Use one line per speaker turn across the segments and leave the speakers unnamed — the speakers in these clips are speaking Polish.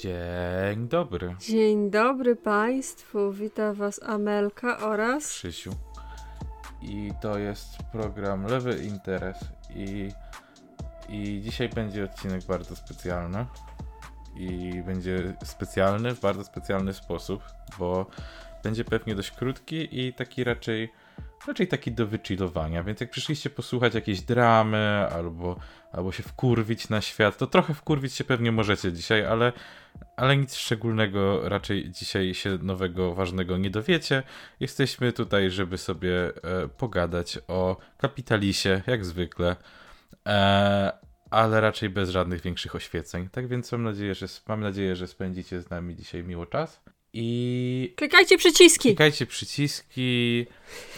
Dzień dobry.
Dzień dobry Państwu, witam Was Amelka oraz
Krzysiu. I to jest program Lewy Interes i, i dzisiaj będzie odcinek bardzo specjalny. I będzie specjalny w bardzo specjalny sposób, bo będzie pewnie dość krótki i taki raczej raczej taki do wychillowania, więc jak przyszliście posłuchać jakiejś dramy albo, albo się wkurwić na świat, to trochę wkurwić się pewnie możecie dzisiaj, ale, ale nic szczególnego raczej dzisiaj się nowego, ważnego nie dowiecie. Jesteśmy tutaj, żeby sobie e, pogadać o kapitalisie, jak zwykle. E, ale raczej bez żadnych większych oświeceń. Tak więc mam nadzieję, że, mam nadzieję, że spędzicie z nami dzisiaj miło czas. I
klikajcie przyciski.
Klikajcie przyciski,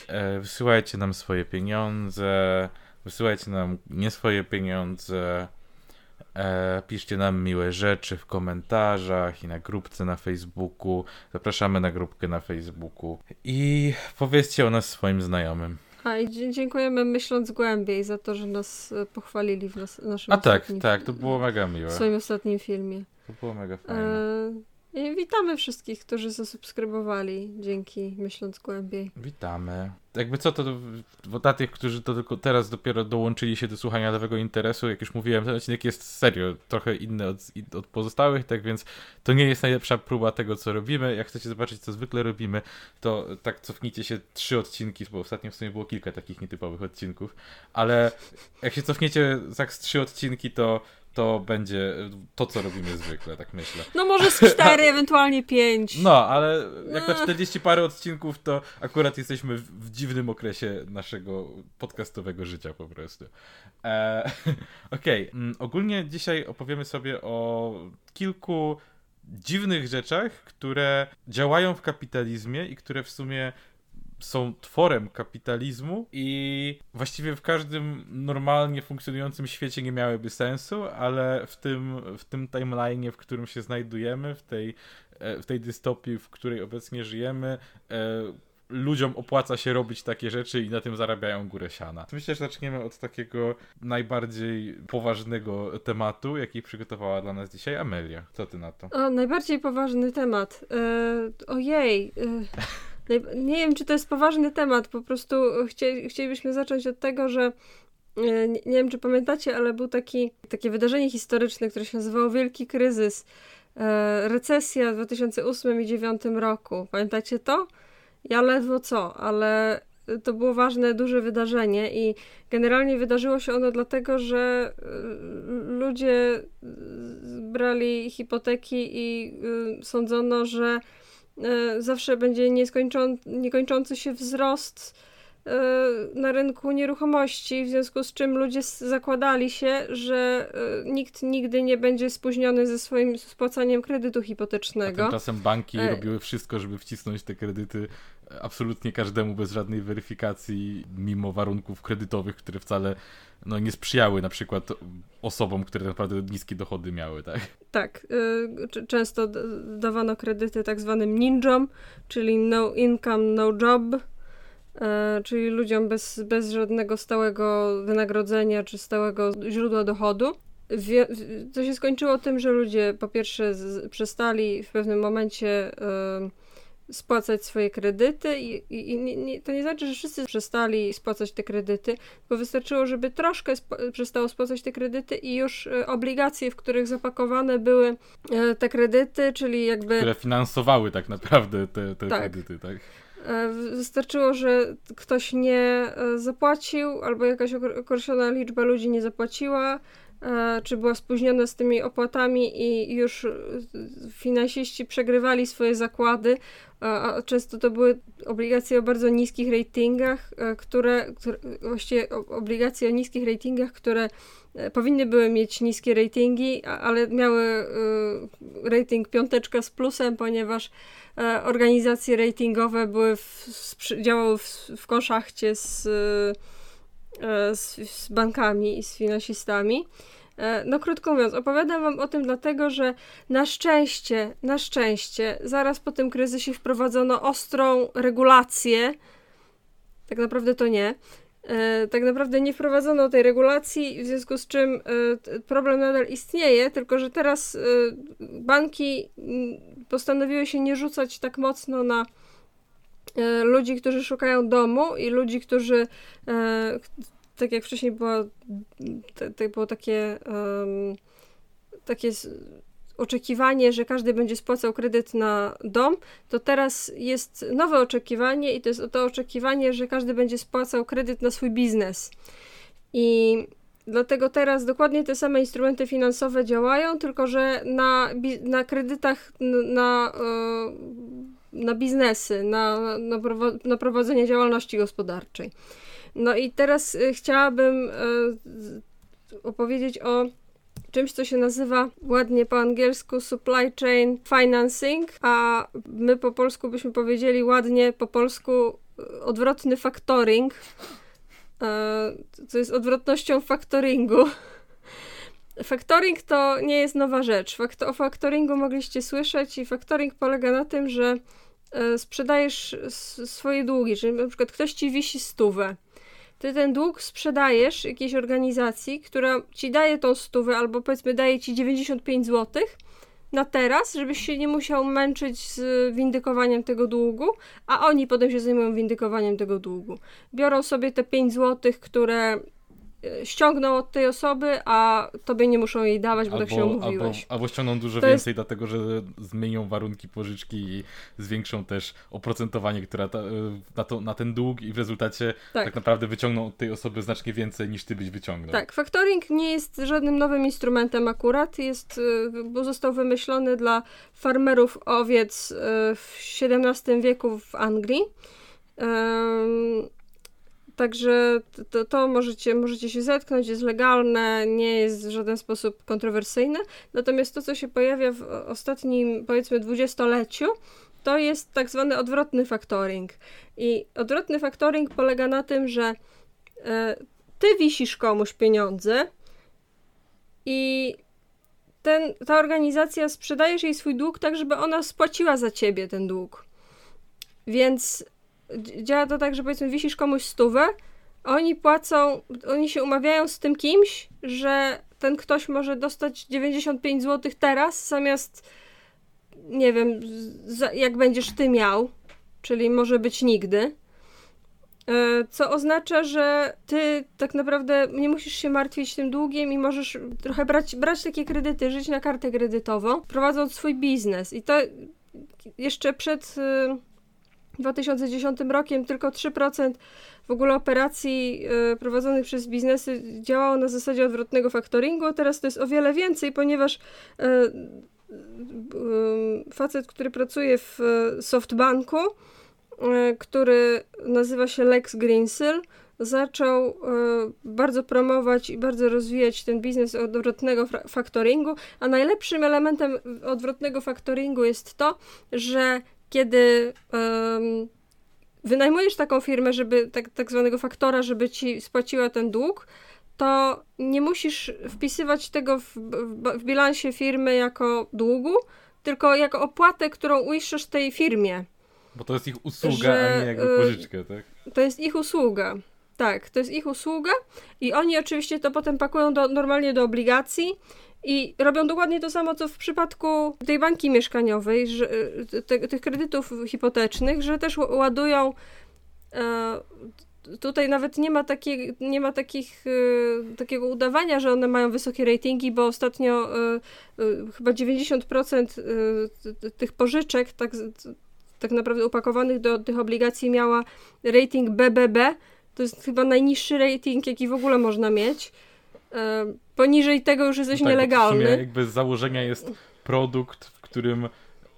e, wysyłajcie nam swoje pieniądze, wysyłajcie nam nie swoje pieniądze, e, piszcie nam miłe rzeczy w komentarzach i na grupce na Facebooku. Zapraszamy na grupkę na Facebooku i powiedzcie o nas swoim znajomym.
A i dziękujemy myśląc głębiej za to, że nas e, pochwalili w nas, naszym
A tak, tak, to było mega miłe.
W swoim ostatnim filmie.
To było mega fajne.
E i witamy wszystkich, którzy zasubskrybowali dzięki Myśląc Głębiej.
Witamy. Jakby co, to dla tych, którzy to tylko teraz dopiero dołączyli się do słuchania lewego interesu, jak już mówiłem, ten odcinek jest serio trochę inny od, od pozostałych, tak więc to nie jest najlepsza próba tego, co robimy. Jak chcecie zobaczyć, co zwykle robimy, to tak cofnijcie się trzy odcinki, bo ostatnio w sumie było kilka takich nietypowych odcinków, ale jak się cofniecie tak z trzy odcinki, to to będzie to, co robimy zwykle, tak myślę.
No może z cztery, ewentualnie pięć.
No, ale jak na 40 parę odcinków, to akurat jesteśmy w, w dziwnym okresie naszego podcastowego życia po prostu. E, Okej, okay. Mm, ogólnie dzisiaj opowiemy sobie o kilku dziwnych rzeczach, które działają w kapitalizmie i które w sumie są tworem kapitalizmu i właściwie w każdym normalnie funkcjonującym świecie nie miałyby sensu, ale w tym, w tym timeline, w którym się znajdujemy, w tej, e, w tej dystopii, w której obecnie żyjemy, e, ludziom opłaca się robić takie rzeczy i na tym zarabiają górę siana. Myślę, że zaczniemy od takiego najbardziej poważnego tematu, jaki przygotowała dla nas dzisiaj Amelia. Co ty na to?
O, najbardziej poważny temat. E, ojej. nie wiem, czy to jest poważny temat, po prostu chcie, chcielibyśmy zacząć od tego, że e, nie, nie wiem, czy pamiętacie, ale był taki, takie wydarzenie historyczne, które się nazywało Wielki Kryzys. E, recesja w 2008 i 2009 roku. Pamiętacie to? Ja ledwo co, ale to było ważne, duże wydarzenie i generalnie wydarzyło się ono dlatego, że e, ludzie brali hipoteki i sądzono, że zawsze będzie nieskończą, niekończący się wzrost na rynku nieruchomości, w związku z czym ludzie zakładali się, że e, nikt nigdy nie będzie spóźniony ze swoim spłacaniem kredytu hipotecznego.
A tymczasem banki e... robiły wszystko, żeby wcisnąć te kredyty absolutnie każdemu bez żadnej weryfikacji, mimo warunków kredytowych, które wcale no, nie sprzyjały na przykład osobom, które tak naprawdę niskie dochody miały, tak?
Tak. Y, często dawano kredyty tak zwanym ninjom, czyli no income, no job, czyli ludziom bez, bez żadnego stałego wynagrodzenia czy stałego źródła dochodu. To się skończyło tym, że ludzie po pierwsze przestali w pewnym momencie y, spłacać swoje kredyty i, i, i nie, to nie znaczy, że wszyscy przestali spłacać te kredyty, bo wystarczyło, żeby troszkę sp przestało spłacać te kredyty i już e, obligacje, w których zapakowane były e, te kredyty, czyli jakby...
Które finansowały tak naprawdę te, te tak. kredyty, tak?
E, wystarczyło, że ktoś nie zapłacił, albo jakaś określona liczba ludzi nie zapłaciła, czy była spóźniona z tymi opłatami i już finansiści przegrywali swoje zakłady, a często to były obligacje o bardzo niskich ratingach, e, które, które właściwie obligacje o niskich ratingach, które e, powinny były mieć niskie ratingi, ale miały e, rating piąteczka z plusem, ponieważ organizacje ratingowe były w, działały w, w konszachcie z, z, z bankami i z finansistami. E, no krótko mówiąc, opowiadam wam o tym dlatego, że na szczęście, na szczęście, zaraz po tym kryzysie wprowadzono ostrą regulację, tak naprawdę to nie, E, tak naprawdę nie wprowadzono tej regulacji, w związku z czym e, problem nadal istnieje, tylko że teraz e, banki postanowiły się nie rzucać tak mocno na ludzi, którzy szukają domu i ludzi, którzy tak jak wcześniej było, było takie takie oczekiwanie, że każdy będzie spłacał kredyt na dom, to teraz jest nowe oczekiwanie i to jest to oczekiwanie, że każdy będzie spłacał kredyt na swój biznes. I dlatego teraz dokładnie te same instrumenty finansowe działają, tylko że na, na kredytach na, e, na biznesy, na, na prowadzenie działalności gospodarczej. No i teraz e, chciałabym e, opowiedzieć o czymś, co się nazywa ładnie po angielsku supply chain financing, a my po polsku byśmy powiedzieli ładnie po polsku e, odwrotny factoring, co jest odwrotnością factoringu. Factoring to nie jest nowa rzecz. O factoringu mogliście słyszeć i factoring polega na tym, że sprzedajesz swoje długi, czyli na przykład ktoś ci wisi stówę ty ten dług sprzedajesz jakiejś organizacji, która ci daje tą stówę albo powiedzmy daje ci 95 zł na teraz, żebyś się nie musiał męczyć z windykowaniem tego długu, a oni potem się zajmują windykowaniem tego długu. Biorą sobie te 5 zł, które E, ściągną od tej osoby, a tobie nie muszą jej dawać, bo albo, tak się umówiłeś.
Albo, albo ściągną dużo to więcej, jest... dlatego że zmienią warunki pożyczki i zwiększą też oprocentowanie, które ta, e, na, to, na ten dług i w rezultacie tak. tak. naprawdę wyciągną od tej osoby znacznie więcej niż ty byś wyciągnął.
Tak, factoring nie jest żadnym nowym instrumentem akurat, jest, e, bo został wymyślony dla farmerów owiec w XVII wieku w Anglii. Także to, to możecie, możecie się zetknąć, jest legalne, nie jest w żaden sposób kontrowersyjne. Natomiast to, co się pojawia w ostatnim, powiedzmy, dwudziestoleciu, to jest tak zwany odwrotny factoring. I odwrotny factoring polega na tym, że e, ty wisisz komuś pieniądze i ten, ta organizacja sprzedajesz jej swój dług tak, żeby ona spłaciła za ciebie ten dług. Więc działa to tak, że powiedzmy wisisz komuś stówę, oni płacą, oni się umawiają z tym kimś, że ten ktoś może dostać 95 zł teraz, zamiast nie wiem, jak będziesz ty miał, czyli może być nigdy. E, co oznacza, że ty tak naprawdę nie musisz się martwić tym długiem i możesz trochę brać, brać takie kredyty, żyć na kartę kredytową, prowadząc swój biznes. I to jeszcze przed y, 2010 rokiem tylko 3% w ogóle operacji y, prowadzonych przez biznesy działało na zasadzie odwrotnego faktoringu, a teraz to jest o wiele więcej, ponieważ y, y, facet, który pracuje w Softbanku, który nazywa się Lex Greensill, zaczął bardzo promować i bardzo rozwijać ten biznes odwrotnego faktoringu, a najlepszym elementem odwrotnego faktoringu jest to, że kiedy um, wynajmujesz taką firmę, żeby tak, tak zwanego faktora, żeby ci spłaciła ten dług, to nie musisz wpisywać tego w, w, w bilansie firmy jako długu, tylko jako opłatę, którą uiszczasz tej firmie.
Bo to jest ich usługa, że, a nie jakby pożyczka, tak?
To jest ich usługa. Tak, to jest ich usługa i oni oczywiście to potem pakują do, normalnie do obligacji i robią dokładnie to samo, co w przypadku tej banki mieszkaniowej, że, e, te, tych kredytów hipotecznych, że też ładują. E, tutaj nawet nie ma, takie, nie ma takich, e, takiego udawania, że one mają wysokie ratingi, bo ostatnio e, e chyba 90% e, tych pożyczek, tak, tak naprawdę upakowanych do tych obligacji, miała rating BBB. To jest chyba najniższy rating, jaki w ogóle można mieć. E, poniżej tego już jesteś no tak, nielegalny. W
sumie jakby z założenia jest produkt, w którym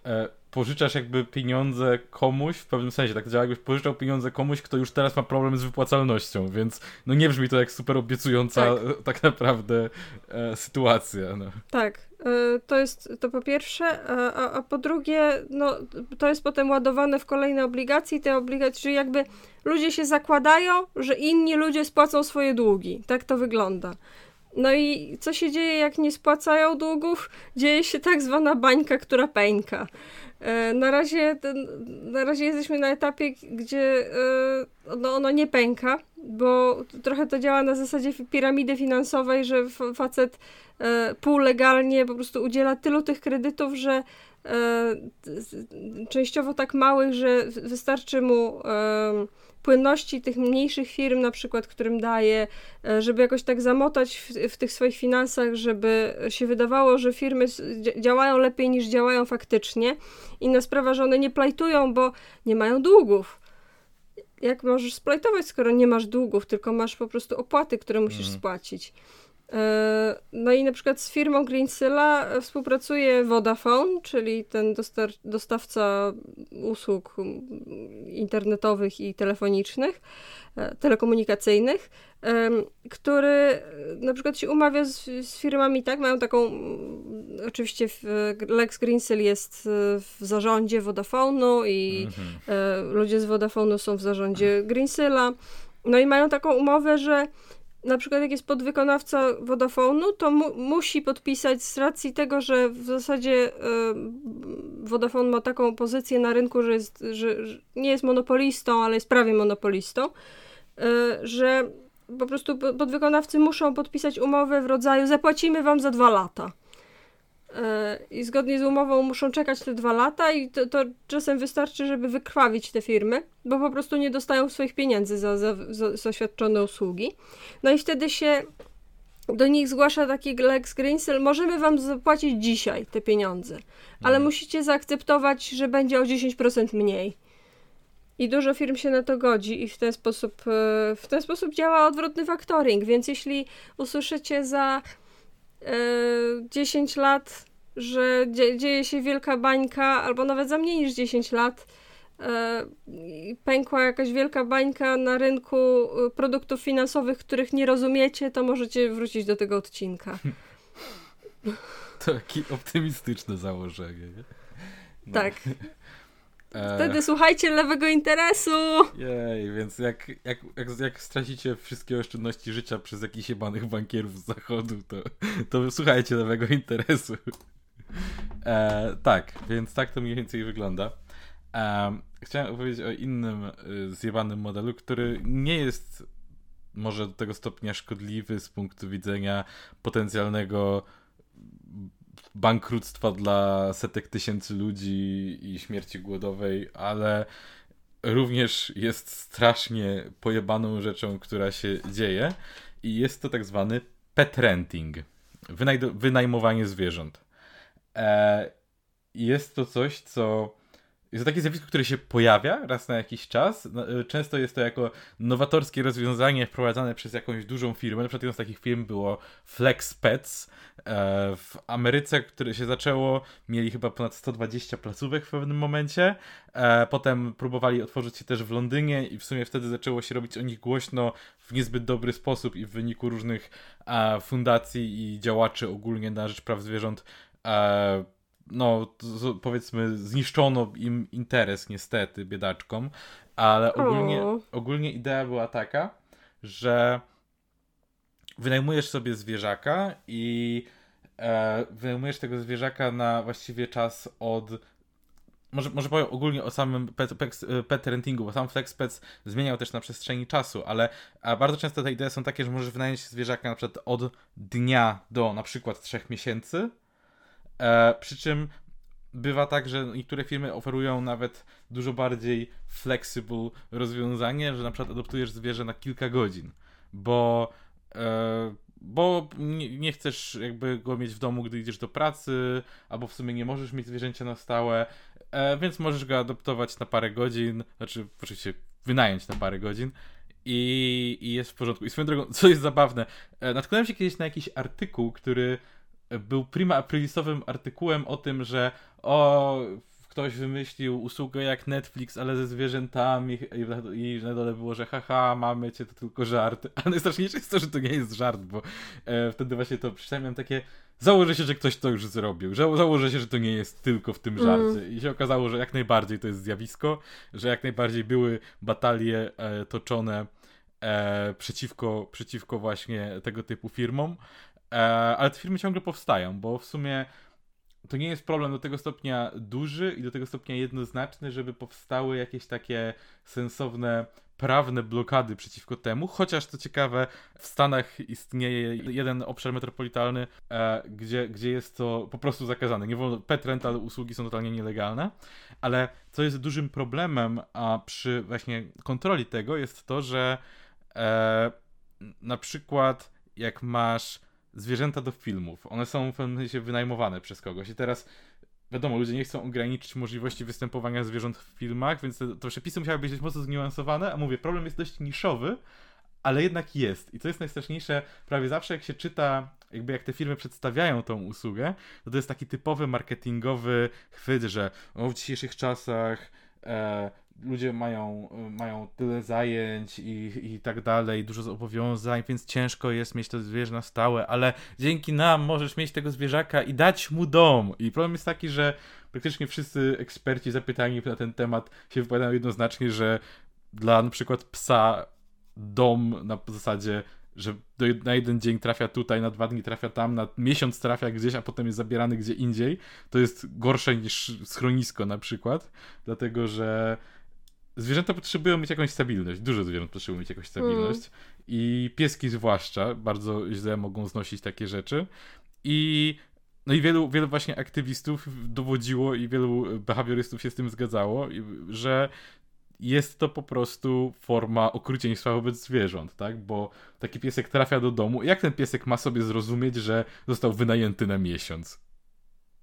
e, pożyczasz jakby pieniądze komuś, w pewnym sensie, tak działa, jakbyś pożyczał pieniądze komuś, kto już teraz ma problem z wypłacalnością, więc no nie brzmi to jak super obiecująca tak, tak naprawdę e, sytuacja. No.
Tak, e, to jest to po pierwsze, a, a, po drugie, no to jest potem ładowane w kolejne obligacje te obligacje, czyli jakby ludzie się zakładają, że inni ludzie spłacą swoje długi. Tak to wygląda. No i co się dzieje, jak nie spłacają długów? Dzieje się tak zwana bańka, która pęka. E, na razie, na razie jesteśmy na etapie, gdzie e, no, ono nie pęka, bo trochę to działa na zasadzie piramidy finansowej, że facet e, półlegalnie po prostu udziela tylu tych kredytów, że częściowo tak małych, że wystarczy mu płynności tych mniejszych firm, na przykład, którym daje, e, żeby jakoś tak zamotać w, w, tych swoich finansach, żeby się wydawało, że firmy działają lepiej niż działają faktycznie. Inna sprawa, że one nie plajtują, bo nie mają długów. Jak możesz splajtować, skoro nie masz długów, tylko masz po prostu opłaty, które musisz mhm. spłacić? E, no i na przykład z firmą Greensyla współpracuje Vodafone, czyli ten dostawca usług internetowych i telefonicznych, e, telekomunikacyjnych, który na przykład się umawia z, z firmami, tak, mają taką, oczywiście Lex Greensill jest w zarządzie Vodafone'u i mhm. E, ludzie z Vodafone'u są w zarządzie Greensilla, no i mają taką umowę, że na przykład jak jest podwykonawca Vodafone'u, to mu, musi podpisać z racji tego, że w zasadzie y, Vodafone ma taką pozycję na rynku, że, jest, że, że nie jest monopolistą, ale jest prawie monopolistą, y, że po prostu podwykonawcy muszą podpisać umowę w rodzaju zapłacimy wam za dwa lata. I zgodnie z umową muszą czekać te dwa lata i to, to, czasem wystarczy, żeby wykrwawić te firmy, bo po prostu nie dostają swoich pieniędzy za, za, za, za świadczone usługi. No i wtedy się do nich zgłasza taki Lex Greensill, możemy wam zapłacić dzisiaj te pieniądze, ale mhm. musicie zaakceptować, że będzie o 10% mniej. I dużo firm się na to godzi i w ten sposób, e, w ten sposób działa odwrotny faktoring, więc jeśli usłyszycie za 10 e, lat, że dzieje się wielka bańka, albo nawet za mniej niż 10 lat, e, pękła jakaś wielka bańka na rynku e, produktów finansowych, których nie rozumiecie, to możecie wrócić do tego odcinka.
To takie optymistyczne założenie. Nie?
No. Tak. E, Wtedy słuchajcie lewego interesu.
Jej, więc jak, jak, jak, jak stracicie wszystkie oszczędności życia przez jakichś jebanych bankierów z zachodu, to, to słuchajcie lewego interesu. E, tak, więc tak to mniej więcej wygląda. E, chciałem opowiedzieć o innym y, zjebanym modelu, który nie jest może do tego stopnia szkodliwy z punktu widzenia potencjalnego bankructwa dla setek tysięcy ludzi i śmierci głodowej, ale również jest strasznie pojebaną rzeczą, która się dzieje i jest to tak zwany pet renting, wynajmowanie zwierząt. E, jest to coś, co jest to takie zjawisko, które się pojawia raz na jakiś czas. No, y, często jest to jako nowatorskie rozwiązanie wprowadzane przez jakąś dużą firmę. Na przykład jedną z takich firm było Flex Pets e, w Ameryce, które się zaczęło. Mieli chyba ponad 120 placówek w pewnym momencie. E, potem próbowali otworzyć się też w Londynie i w sumie wtedy zaczęło się robić o nich głośno w niezbyt dobry sposób i w wyniku różnych e, fundacji i działaczy ogólnie na rzecz praw zwierząt no powiedzmy zniszczono im interes niestety biedaczkom, ale ogólnie, ogólnie idea była taka, że wynajmujesz sobie zwierzaka i e, wynajmujesz tego zwierzaka na właściwie czas od może, może powiem ogólnie o samym pet, pet, pet rentingu, bo sam FlexPets zmieniał też na przestrzeni czasu, ale bardzo często te idee są takie, że możesz wynająć zwierzaka na przykład od dnia do na przykład trzech miesięcy, E, przy czym bywa tak, że niektóre firmy oferują nawet dużo bardziej flexible rozwiązanie, że na przykład adoptujesz zwierzę na kilka godzin, bo e, bo nie, nie, chcesz jakby go mieć w domu, gdy idziesz do pracy, albo w sumie nie możesz mieć zwierzęcia na stałe, e, więc możesz go adoptować na parę godzin, znaczy oczywiście wynająć na parę godzin i, i jest w porządku. I swoją drogą, co jest zabawne, e, natknąłem się kiedyś na jakiś artykuł, który był prima aprilisowym artykułem o tym, że o, ktoś wymyślił usługę jak Netflix, ale ze zwierzętami i, na dole było, że haha, mamy cię, to tylko żart. Ale najstraszniejsze jest to, że to nie jest żart, bo e, wtedy właśnie to przynajmniej takie założę się, że ktoś to już zrobił. Założę się, że to nie jest tylko w tym żarcie. Mm. I się okazało, że jak najbardziej to jest zjawisko, że jak najbardziej były batalie e, toczone e, przeciwko, przeciwko właśnie tego typu firmom. E, ale te firmy ciągle powstają, bo w sumie to nie jest problem do tego stopnia duży i do tego stopnia jednoznaczny, żeby powstały jakieś takie sensowne prawne blokady przeciwko temu, chociaż co ciekawe, w Stanach istnieje jeden obszar metropolitalny, e, gdzie, gdzie jest to po prostu zakazane. Nie wolno, pet rental usługi są totalnie nielegalne, ale co jest dużym problemem a przy właśnie kontroli tego jest to, że e, na przykład jak masz zwierzęta do filmów, one są w pewnym sensie wynajmowane przez kogoś. I teraz wiadomo, ludzie nie chcą ograniczyć możliwości występowania zwierząt w filmach, więc te, te przepisy musiały być dość mocno zniuansowane, a mówię, problem jest dość niszowy, ale jednak jest. I co jest najstraszniejsze, prawie zawsze jak się czyta, jakby jak te firmy przedstawiają tą usługę, to to jest taki typowy marketingowy chwyt, że o, w dzisiejszych czasach e, ludzie mają, mają tyle zajęć i, i tak dalej, dużo zobowiązań, więc ciężko jest mieć to zwierzę na stałe, ale dzięki nam możesz mieć tego zwierzaka i dać mu dom. I problem jest taki, że praktycznie wszyscy eksperci zapytani na ten temat się wypowiadają jednoznacznie, że dla na przykład psa dom na zasadzie że na jeden dzień trafia tutaj, na dwa dni trafia tam, na miesiąc trafia gdzieś, a potem jest zabierany gdzie indziej, to jest gorsze niż schronisko na przykład, dlatego że zwierzęta potrzebują mieć jakąś stabilność. Dużo zwierząt potrzebują mieć jakąś stabilność. Mm. I pieski zwłaszcza bardzo źle mogą znosić takie rzeczy. I no i wielu, wielu właśnie aktywistów dowodziło i wielu behawiorystów się z tym zgadzało, że jest to po prostu forma okrucieństwa wobec zwierząt, tak? Bo taki piesek trafia do domu. Jak ten piesek ma sobie zrozumieć, że został wynajęty na miesiąc?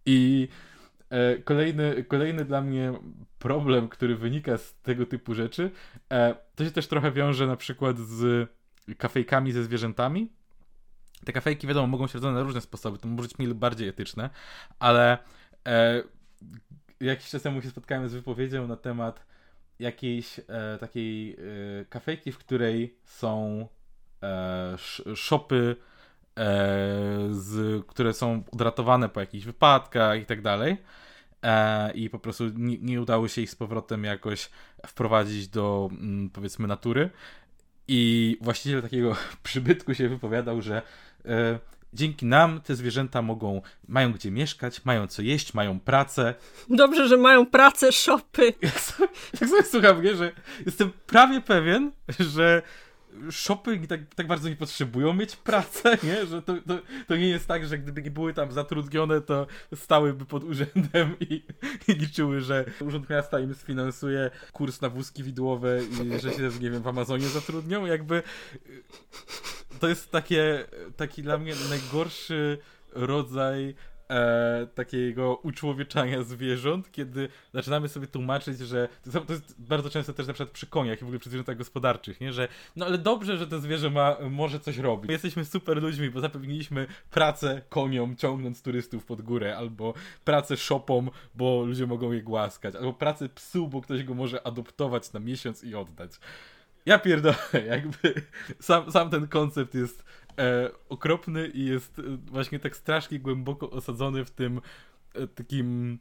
I kolejny, kolejny dla mnie problem, który wynika z tego typu rzeczy, e, to się też trochę wiąże na przykład z kafejkami ze zwierzętami. Te kafejki, wiadomo, mogą się rodzone na różne sposoby, to może być mniej lub bardziej etyczne, ale e, jakiś czas temu się spotkałem z wypowiedzią na temat jakiejś e, takiej e, kafejki, w której są e, shopy E, z, które są odratowane po jakichś wypadkach i tak dalej. E, I po prostu nie, nie, udało się ich z powrotem jakoś wprowadzić do mm, powiedzmy natury. I właściciel takiego przybytku się wypowiadał, że e, dzięki nam te zwierzęta mogą, mają gdzie mieszkać, mają co jeść, mają pracę.
Dobrze, że mają pracę, szopy.
Jak sobie, jak sobie słucham, nie, że jestem prawie pewien, że shopy tak, tak bardzo nie potrzebują mieć pracę, nie? Że to, to, to nie jest tak, że gdyby nie były tam zatrudnione, to stałyby pod urzędem i, i liczyły, że Urząd Miasta im sfinansuje kurs na wózki widłowe i że się, nie wiem, w Amazonie zatrudnią. Jakby to jest takie, taki dla mnie najgorszy rodzaj e, takiego uczłowieczania zwierząt, kiedy zaczynamy sobie tłumaczyć, że to, to jest bardzo często też na przykład przy koniach i w ogóle przy zwierzętach gospodarczych, nie? że no ale dobrze, że to zwierzę ma, może coś robić. My jesteśmy super ludźmi, bo zapewniliśmy pracę koniom, ciągnąc turystów pod górę, albo pracę shopom, bo ludzie mogą je głaskać, albo pracę psu, bo ktoś go może adoptować na miesiąc i oddać. Ja pierdolę, jakby sam, sam ten koncept jest e, okropny i jest e, właśnie tak strasznie głęboko osadzony w tym e, takim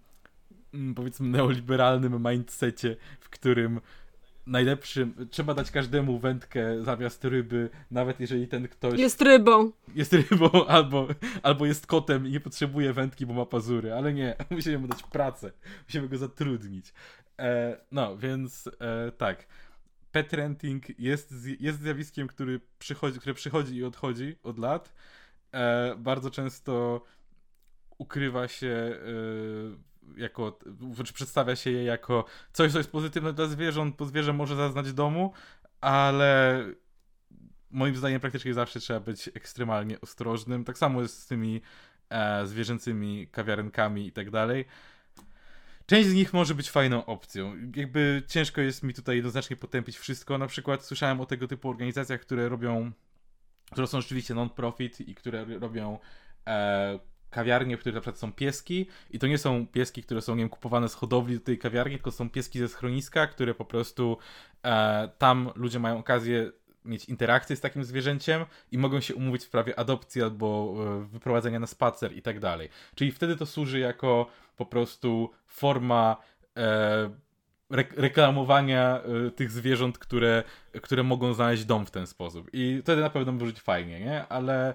mm, powiedzmy neoliberalnym mindsetie, w którym najlepszym, trzeba dać każdemu wędkę zamiast ryby, nawet jeżeli ten ktoś...
Jest rybą.
Jest rybą, albo, albo jest kotem i nie potrzebuje wędki, bo ma pazury, ale nie, musimy mu dać pracę, musimy go zatrudnić. E, no, więc e, tak pet renting jest, jest zjawiskiem, który przychodzi, które przychodzi i odchodzi od lat. E, bardzo często ukrywa się e, jako, czy przedstawia się je jako coś, co jest pozytywne dla zwierząt, bo zwierzę może zaznać domu, ale moim zdaniem praktycznie zawsze trzeba być ekstremalnie ostrożnym. Tak samo jest z tymi e, zwierzęcymi kawiarenkami i tak dalej. Część z nich może być fajną opcją. Jakby ciężko jest mi tutaj jednoznacznie potępić wszystko. Na przykład słyszałem o tego typu organizacjach, które robią, które są rzeczywiście non-profit i które robią e, kawiarnie, w których na przykład są pieski i to nie są pieski, które są, nie wiem, kupowane z hodowli do tej kawiarni, tylko są pieski ze schroniska, które po prostu e, tam ludzie mają okazję mieć interakcję z takim zwierzęciem i mogą się umówić w sprawie adopcji albo e, wyprowadzenia na spacer i tak dalej. Czyli wtedy to służy jako po prostu forma e, re reklamowania e, tych zwierząt, które, które mogą znaleźć dom w ten sposób. I wtedy na pewno może być fajnie, nie? Ale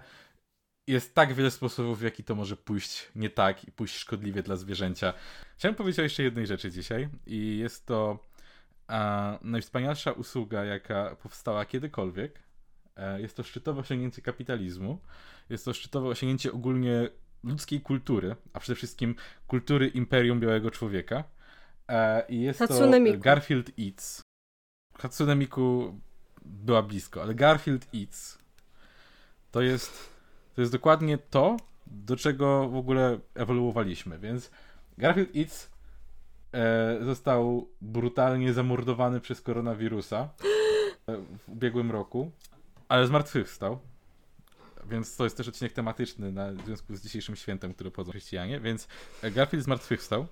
jest tak wiele sposobów, w jaki to może pójść nie tak i pójść szkodliwie dla zwierzęcia. Chciałem powiedzieć o jeszcze jednej rzeczy dzisiaj i jest to a, najwspanialsza usługa, jaka powstała kiedykolwiek. E, jest to szczytowe osiągnięcie kapitalizmu. Jest to szczytowe osiągnięcie ogólnie ludzkiej kultury, a przede wszystkim kultury Imperium Białego Człowieka. E, I jest
Hatsune
to
Miku.
Garfield Eats. Hatsune Miku była blisko, ale Garfield Eats to jest, to jest dokładnie to, do czego w ogóle ewoluowaliśmy. Więc Garfield Eats został brutalnie zamordowany przez koronawirusa e, w ubiegłym roku, ale zmartwychwstał. Więc to jest też odcinek tematyczny na, w związku z dzisiejszym świętem, które obchodzą chrześcijanie. Więc e, Garfield zmartwychwstał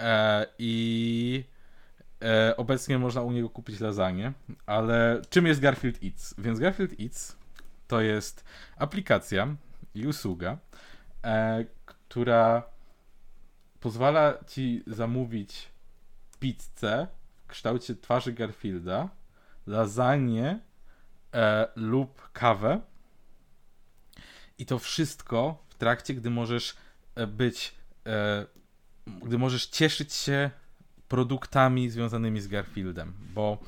e, i e, obecnie można u niego kupić lasagne. Ale czym jest Garfield Eats? Więc Garfield Eats to jest aplikacja i usługa, e, która pozwala ci zamówić pizzę w kształcie twarzy Garfielda, lasagne e, lub kawę. I to wszystko w trakcie, gdy możesz e, być, e, gdy możesz cieszyć się produktami związanymi z Garfieldem, bo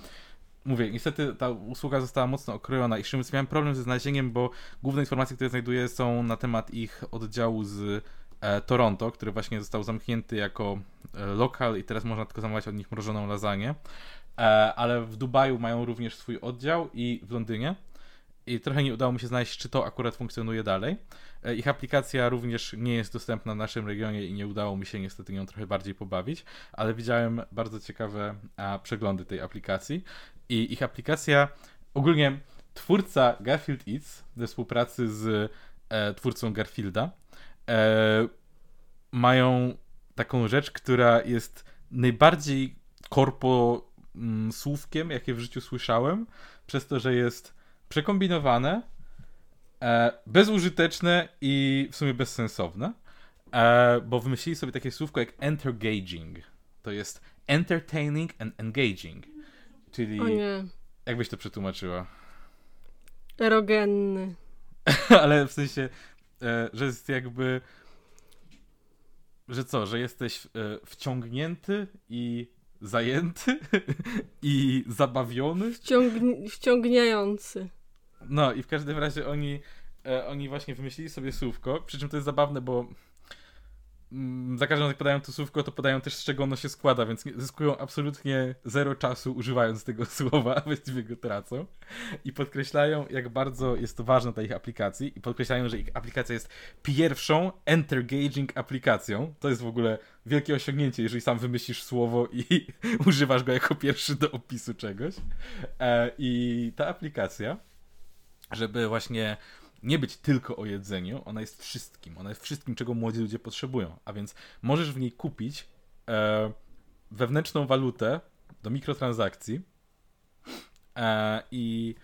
mówię, niestety ta usługa została mocno okrojona i miałem problem ze znalezieniem, bo główne informacje, które znajduję są na temat ich oddziału z Toronto, który właśnie został zamknięty jako e, lokal i teraz można tylko zamawiać od nich mrożoną lasagne. E, ale w Dubaju mają również swój oddział i w Londynie. I trochę nie udało mi się znaleźć, czy to akurat funkcjonuje dalej. E, Ich aplikacja również nie jest dostępna w naszym regionie i nie udało mi się niestety nią trochę bardziej pobawić, ale widziałem bardzo ciekawe przeglądy tej aplikacji. I ich aplikacja, ogólnie twórca Garfield Eats we współpracy z e, twórcą Garfielda e, mają taką rzecz, która jest najbardziej korpo mm, słówkiem, jakie w życiu słyszałem, przez to, że jest przekombinowane, e, bezużyteczne i w sumie bezsensowne, e, bo wymyślili sobie takie słówko jak entergaging. To jest entertaining and engaging. Czyli
O nie.
jak byś to przetłumaczyła?
Erogenny.
Ale w sensie, że jest jakby. Że co, że jesteś e, wciągnięty i zajęty i zabawiony.
Wciągni- wciągniający.
No i w każdym razie oni, e, oni właśnie wymyślili sobie słówko, przy czym to jest zabawne, bo za każdym razem jak podają to słówko, to podają też z czego ono się składa, więc zyskują absolutnie zero czasu używając tego słowa, a właściwie go tracą. I podkreślają, jak bardzo jest to ważne dla ich aplikacji i podkreślają, że ich aplikacja jest pierwszą entergaging aplikacją. To jest w ogóle wielkie osiągnięcie, jeżeli sam wymyślisz słowo i używasz go jako pierwszy do opisu czegoś. E, I ta aplikacja żeby właśnie nie być tylko o jedzeniu, ona jest wszystkim. Ona jest wszystkim, czego młodzi ludzie potrzebują. A więc możesz w niej kupić e, wewnętrzną walutę do mikrotransakcji e, i,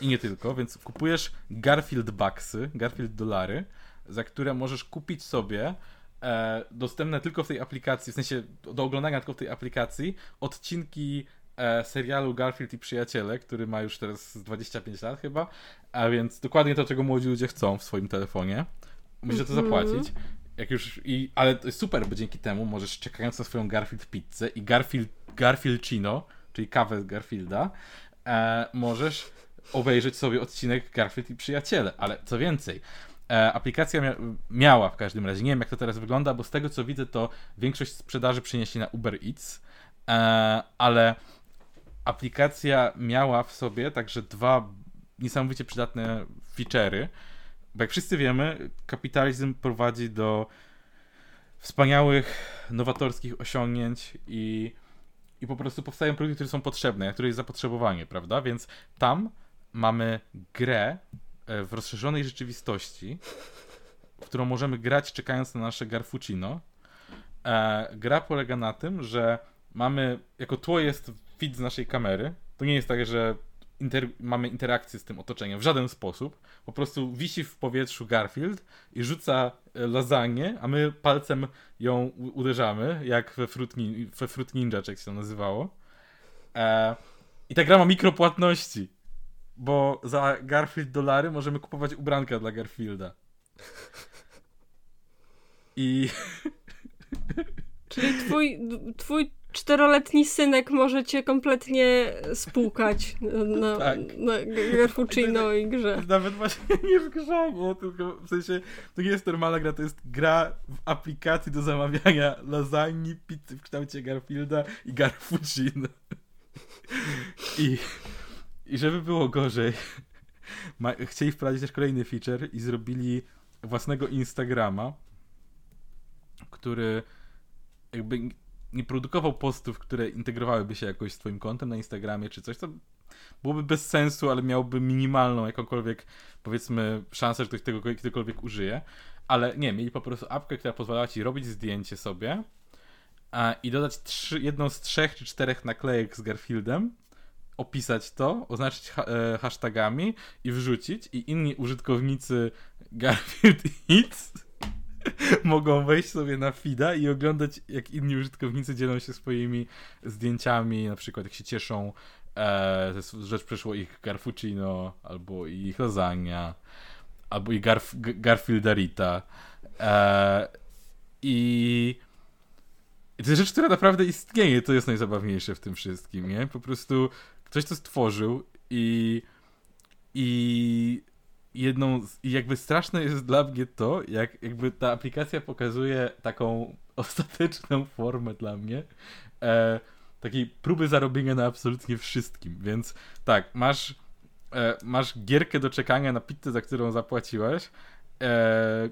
i nie tylko, więc kupujesz Garfield Bucksy, Garfield dolary, za które możesz kupić sobie e, dostępne tylko w tej aplikacji, w sensie do oglądania tylko w tej aplikacji, odcinki e, serialu Garfield i Przyjaciele, który ma już teraz z 25 lat chyba, a więc dokładnie to, czego młodzi ludzie chcą w swoim telefonie. Musisz za to
Mhm.
zapłacić. Jak już i, ale to jest super, bo dzięki temu możesz czekając na swoją Garfield pizzę i Garfield, Garfieldcino, czyli kawę z Garfielda, e, możesz obejrzeć sobie odcinek Garfield i Przyjaciele. Ale co więcej, e, aplikacja mia miała w każdym razie, nie wiem jak to teraz wygląda, bo z tego co widzę, to większość sprzedaży przenieśli na Uber Eats, e, ale aplikacja miała w sobie także dwa niesamowicie przydatne feature'y, bo jak wszyscy wiemy, kapitalizm prowadzi do wspaniałych, nowatorskich osiągnięć i, i po prostu powstają produkty, które są potrzebne, które jest zapotrzebowanie, prawda? Więc tam mamy grę e, w rozszerzonej rzeczywistości, w którą możemy grać czekając na nasze Garfuccino. E, gra polega na tym, że mamy, jako tło jest feed z naszej kamery, to nie jest tak, że inter, mamy interakcję z tym otoczeniem w żaden sposób. Po prostu wisi w powietrzu Garfield i rzuca e, lasagne, a my palcem ją uderzamy, jak we Fruit, Nin- we Fruit Ninja, czy jak się to nazywało. E, I ta gra ma mikropłatności, bo za Garfield dolary możemy kupować ubranka dla Garfielda. I...
Czyli twój, twój czteroletni synek może cię kompletnie spłukać na, tak. na Garfuccino i grze.
Nawet właśnie nie w grze, nie? tylko w sensie to nie jest normalna gra, to jest gra w aplikacji do zamawiania lasagne, pizzy w kształcie Garfielda i Garfuccino. I, i żeby było gorzej, ma, chcieli wprowadzić też kolejny feature i zrobili własnego Instagrama, który jakby nie produkował postów, które integrowałyby się jakoś z twoim kontem na Instagramie czy coś, to byłoby bez sensu, ale miałby minimalną jakąkolwiek, powiedzmy, szansę, że ktoś tego kiedykolwiek użyje. Ale nie, mieli po prostu apkę, która pozwalała ci robić zdjęcie sobie a, i dodać trzy, jedną z trzech czy czterech naklejek z Garfieldem, opisać to, oznaczyć ha e, hashtagami i wrzucić i inni użytkownicy Garfield Hits mogą wejść sobie na feeda i oglądać, jak inni użytkownicy dzielą się swoimi zdjęciami, na przykład jak się cieszą, e, że przeszło ich Garfuccino, albo ich lasagna, albo i Garf Garfieldarita. E, I to jest rzecz, która naprawdę istnieje, to jest najzabawniejsze w tym wszystkim, nie? Po prostu ktoś to stworzył i i jedną, z, jakby straszne jest dla mnie to, jak jakby ta aplikacja pokazuje taką ostateczną formę dla mnie e, takiej próby zarobienia na absolutnie wszystkim, więc tak, masz e, masz gierkę do czekania na pizzę, za którą zapłaciłeś, e,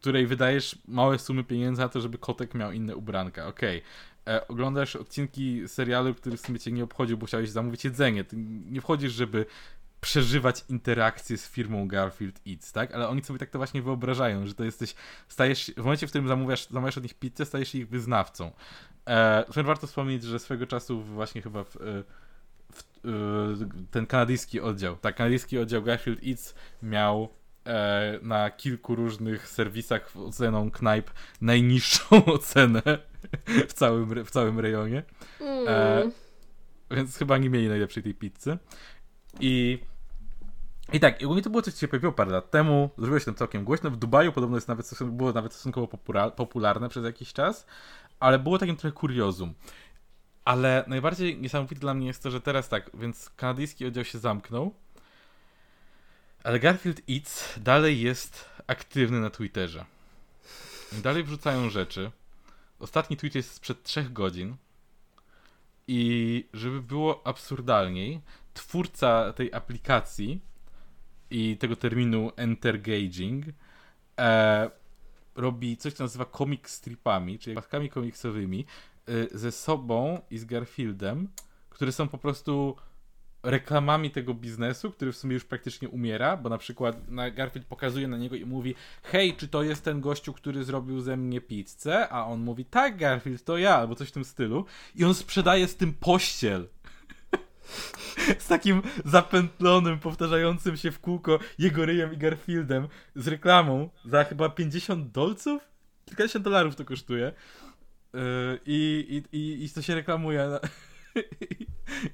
której wydajesz małe sumy pieniędzy na to, żeby kotek miał inne ubranka, okej. Okay. E, oglądasz odcinki serialu, który w sumie cię nie obchodził, bo chciałeś zamówić jedzenie. Ty nie wchodzisz, żeby przeżywać interakcję z firmą Garfield Eats, tak? Ale oni sobie tak to właśnie wyobrażają, że to jesteś, stajesz, w momencie, w którym zamawiasz, zamawiasz od nich pizzę, stajesz się ich wyznawcą. E, warto wspomnieć, że swego czasu właśnie chyba w, e, w, w, e, ten kanadyjski oddział, tak, kanadyjski oddział Garfield Eats miał e, na kilku różnych serwisach oceną knajp najniższą ocenę w całym, w całym rejonie. E, mm. więc chyba nie mieli najlepszej tej pizzy. I i tak, ogólnie to było coś, co się pojawiło parę lat temu, zrobiło się tam całkiem głośno. W Dubaju podobno jest nawet, było nawet stosunkowo popularne przez jakiś czas, ale było takim trochę kuriozum. Ale najbardziej niesamowite dla mnie jest to, że teraz tak, więc kanadyjski oddział się zamknął, ale Garfield Eats dalej jest aktywny na Twitterze. Dalej wrzucają rzeczy. Ostatni tweet jest sprzed 3 godzin. I żeby było absurdalniej, twórca tej aplikacji i tego terminu entergaging e, robi coś, co nazywa comic stripami, czyli paskami komiksowymi e, ze sobą i z Garfieldem, które są po prostu reklamami tego biznesu, który w sumie już praktycznie umiera, bo na przykład na Garfield pokazuje na niego i mówi hej, czy to jest ten gościu, który zrobił ze mnie pizzę? A on mówi tak Garfield, to ja, albo coś w tym stylu i on sprzedaje z tym pościel z takim zapętlonym, powtarzającym się w kółko jego ryjem i Garfieldem z reklamą za chyba 50 dolców? Kilkadziesiąt dolarów to kosztuje. Yy, I, i, i, to się reklamuje.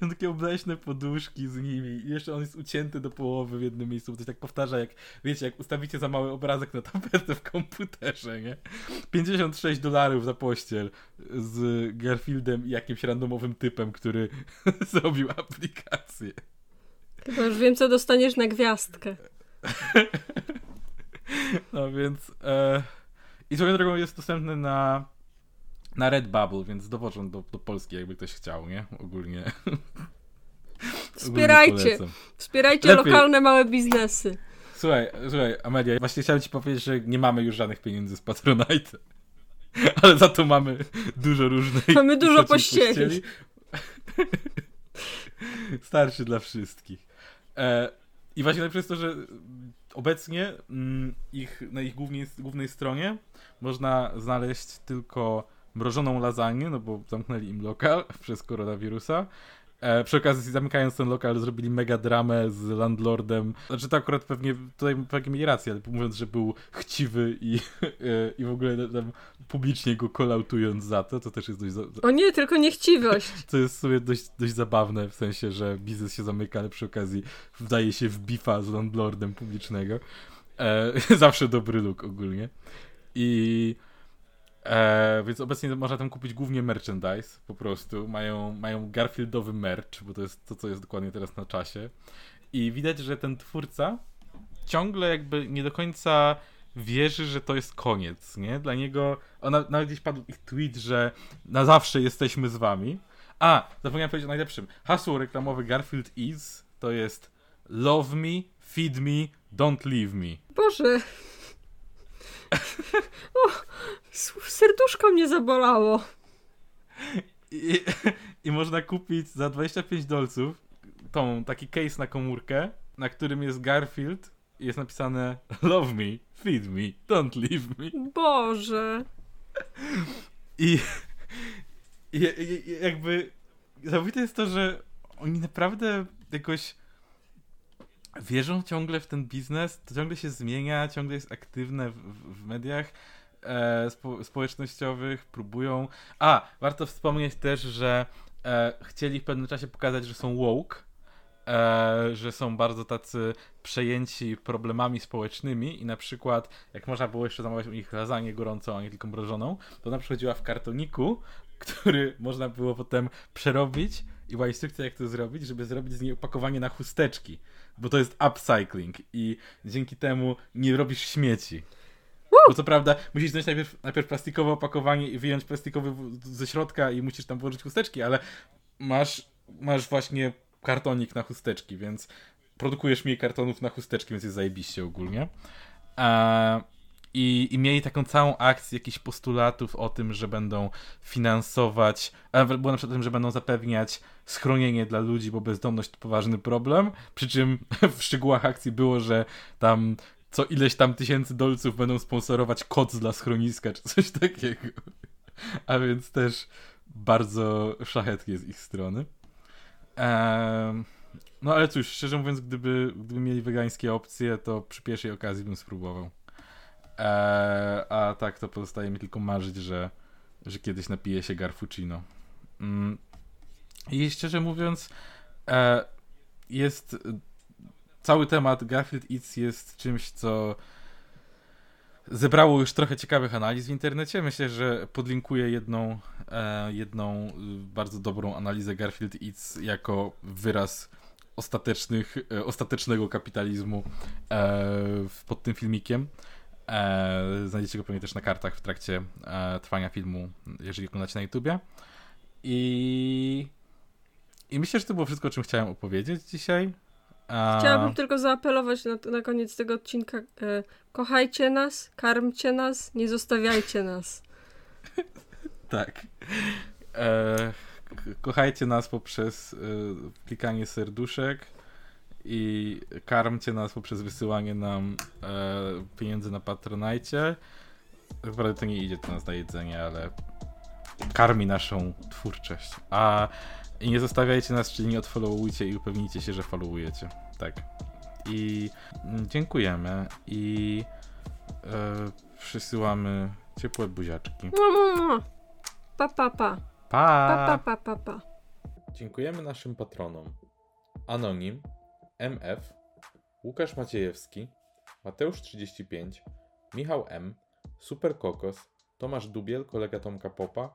I takie obleśne poduszki z nimi. I jeszcze on jest ucięty do połowy w jednym miejscu. Bo to się tak powtarza, jak wiecie, jak ustawicie za mały obrazek na tapetę w komputerze, nie? 56 dolarów za pościel z Garfieldem i jakimś randomowym typem, który zrobił aplikację.
Chyba już wiem, co dostaniesz na gwiazdkę.
no więc... E... I swoją drogą jest dostępny na na Redbubble, więc dowożą do, do Polski, jakby ktoś chciał, nie? Ogólnie.
Wspierajcie. Wspierajcie Lepiej. lokalne małe biznesy.
Słuchaj, słuchaj, Amelia, właśnie chciałem ci powiedzieć, że nie mamy już żadnych pieniędzy z Patronite. Ale za to mamy dużo różnych.
Mamy dużo pościeli. pościeli.
Starszy dla wszystkich. E, I właśnie najpierw jest to, że obecnie mm, ich, na ich głównej, głównej stronie można znaleźć tylko mrożoną lasagne, no bo zamknęli im lokal przez koronawirusa. E, przy okazji, zamykając ten lokal, zrobili mega dramę z landlordem. Znaczy, to akurat pewnie tutaj pewnie mieli rację, ale mówiąc, że był chciwy i, e, i w ogóle tam publicznie go kolautując za to, to też jest dość. Za...
O nie, tylko niechciwość.
To jest sobie dość, dość zabawne, w sensie, że biznes się zamyka, ale przy okazji wdaje się w bifa z landlordem publicznego. E, zawsze dobry look ogólnie. I e, więc obecnie można tam kupić głównie merchandise po prostu. Mają, mają Garfieldowy merch, bo to jest to, co jest dokładnie teraz na czasie. I widać, że ten twórca ciągle jakby nie do końca wierzy, że to jest koniec, nie? Dla niego, ona, nawet gdzieś padł ich tweet, że na zawsze jesteśmy z wami. A, zapomniałem powiedzieć o najlepszym. Hasło reklamowe Garfield is to jest love me, feed me, don't leave me.
Boże. o, serduszko mnie zabolało.
I, I można kupić za 25 dolców tą, taki case na komórkę, na którym jest Garfield i jest napisane Love me, feed me, don't leave me.
Boże.
I, i, i jakby zabawite jest to, że oni naprawdę jakoś wierzą ciągle w ten biznes, to ciągle się zmienia, ciągle jest aktywne w, w mediach e, spo, społecznościowych, próbują. A, warto wspomnieć też, że e, chcieli w pewnym czasie pokazać, że są woke, e, że są bardzo tacy przejęci problemami społecznymi i na przykład, jak można było jeszcze zamawiać u nich lasagne gorącą, a nie tylko mrożoną, to ona przychodziła w kartoniku, który można było potem przerobić i była instrukcja, jak to zrobić, żeby zrobić z niej opakowanie na chusteczki, bo to jest upcycling i dzięki temu nie robisz śmieci. Bo co prawda musisz znaleźć najpierw, najpierw plastikowe opakowanie i wyjąć plastikowy ze środka i musisz tam włożyć chusteczki, ale masz, masz właśnie kartonik na chusteczki, więc produkujesz mniej kartonów na chusteczki, więc jest zajebiście ogólnie. A, i, I mieli taką całą akcję jakichś postulatów o tym, że będą finansować, a było na przykład o tym, że będą zapewniać schronienie dla ludzi, bo bezdomność to poważny problem. Przy czym w szczegółach akcji było, że tam co ileś tam tysięcy dolców będą sponsorować koc dla schroniska, czy coś takiego. A więc też bardzo szlachetnie z ich strony. No ale cóż, szczerze mówiąc, gdyby, gdyby mieli wegańskie opcje, to przy pierwszej okazji bym spróbował. Eee, a tak, to pozostaje mi tylko marzyć, że, że kiedyś napiję się garfuccino. Mm. I szczerze mówiąc, e, jest cały temat Garfield Eats jest czymś, co zebrało już trochę ciekawych analiz w internecie. Myślę, że podlinkuję jedną, e, jedną bardzo dobrą analizę Garfield Eats jako wyraz ostatecznych, e, ostatecznego kapitalizmu e, pod tym filmikiem. E, znajdziecie go pewnie też na kartach w trakcie e, trwania filmu, jeżeli oglądacie na YouTubie. I, I myślę, że to było wszystko, o czym chciałem opowiedzieć dzisiaj.
Chciałabym tylko zaapelować na, na koniec tego odcinka. E, kochajcie nas, karmcie nas, nie zostawiajcie nas.
tak. E, kochajcie nas poprzez e, klikanie serduszek i karmcie nas poprzez wysyłanie nam e, pieniędzy na Patronajcie. Tak naprawdę to nie idzie to nas na jedzenie, ale karmi naszą twórczość. A i nie zostawiajcie nas, czyli nie odfollowujcie i upewnijcie się, że followujecie. Tak. I dziękujemy i e, przysyłamy ciepłe buziaczki.
Pa, pa, pa.
Pa.
Pa, pa, pa, pa, pa.
Dziękujemy naszym patronom. Anonim, MF, Łukasz Maciejewski, Mateusz 35, Michał M, Super Kokos, Tomasz Dubiel, kolega Tomka Popa,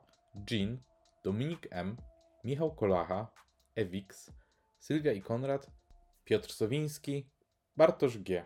Jean, Dominik M, Michał Kolacha, Ewix, Sylwia i Konrad, Piotr Sowiński, Bartosz G.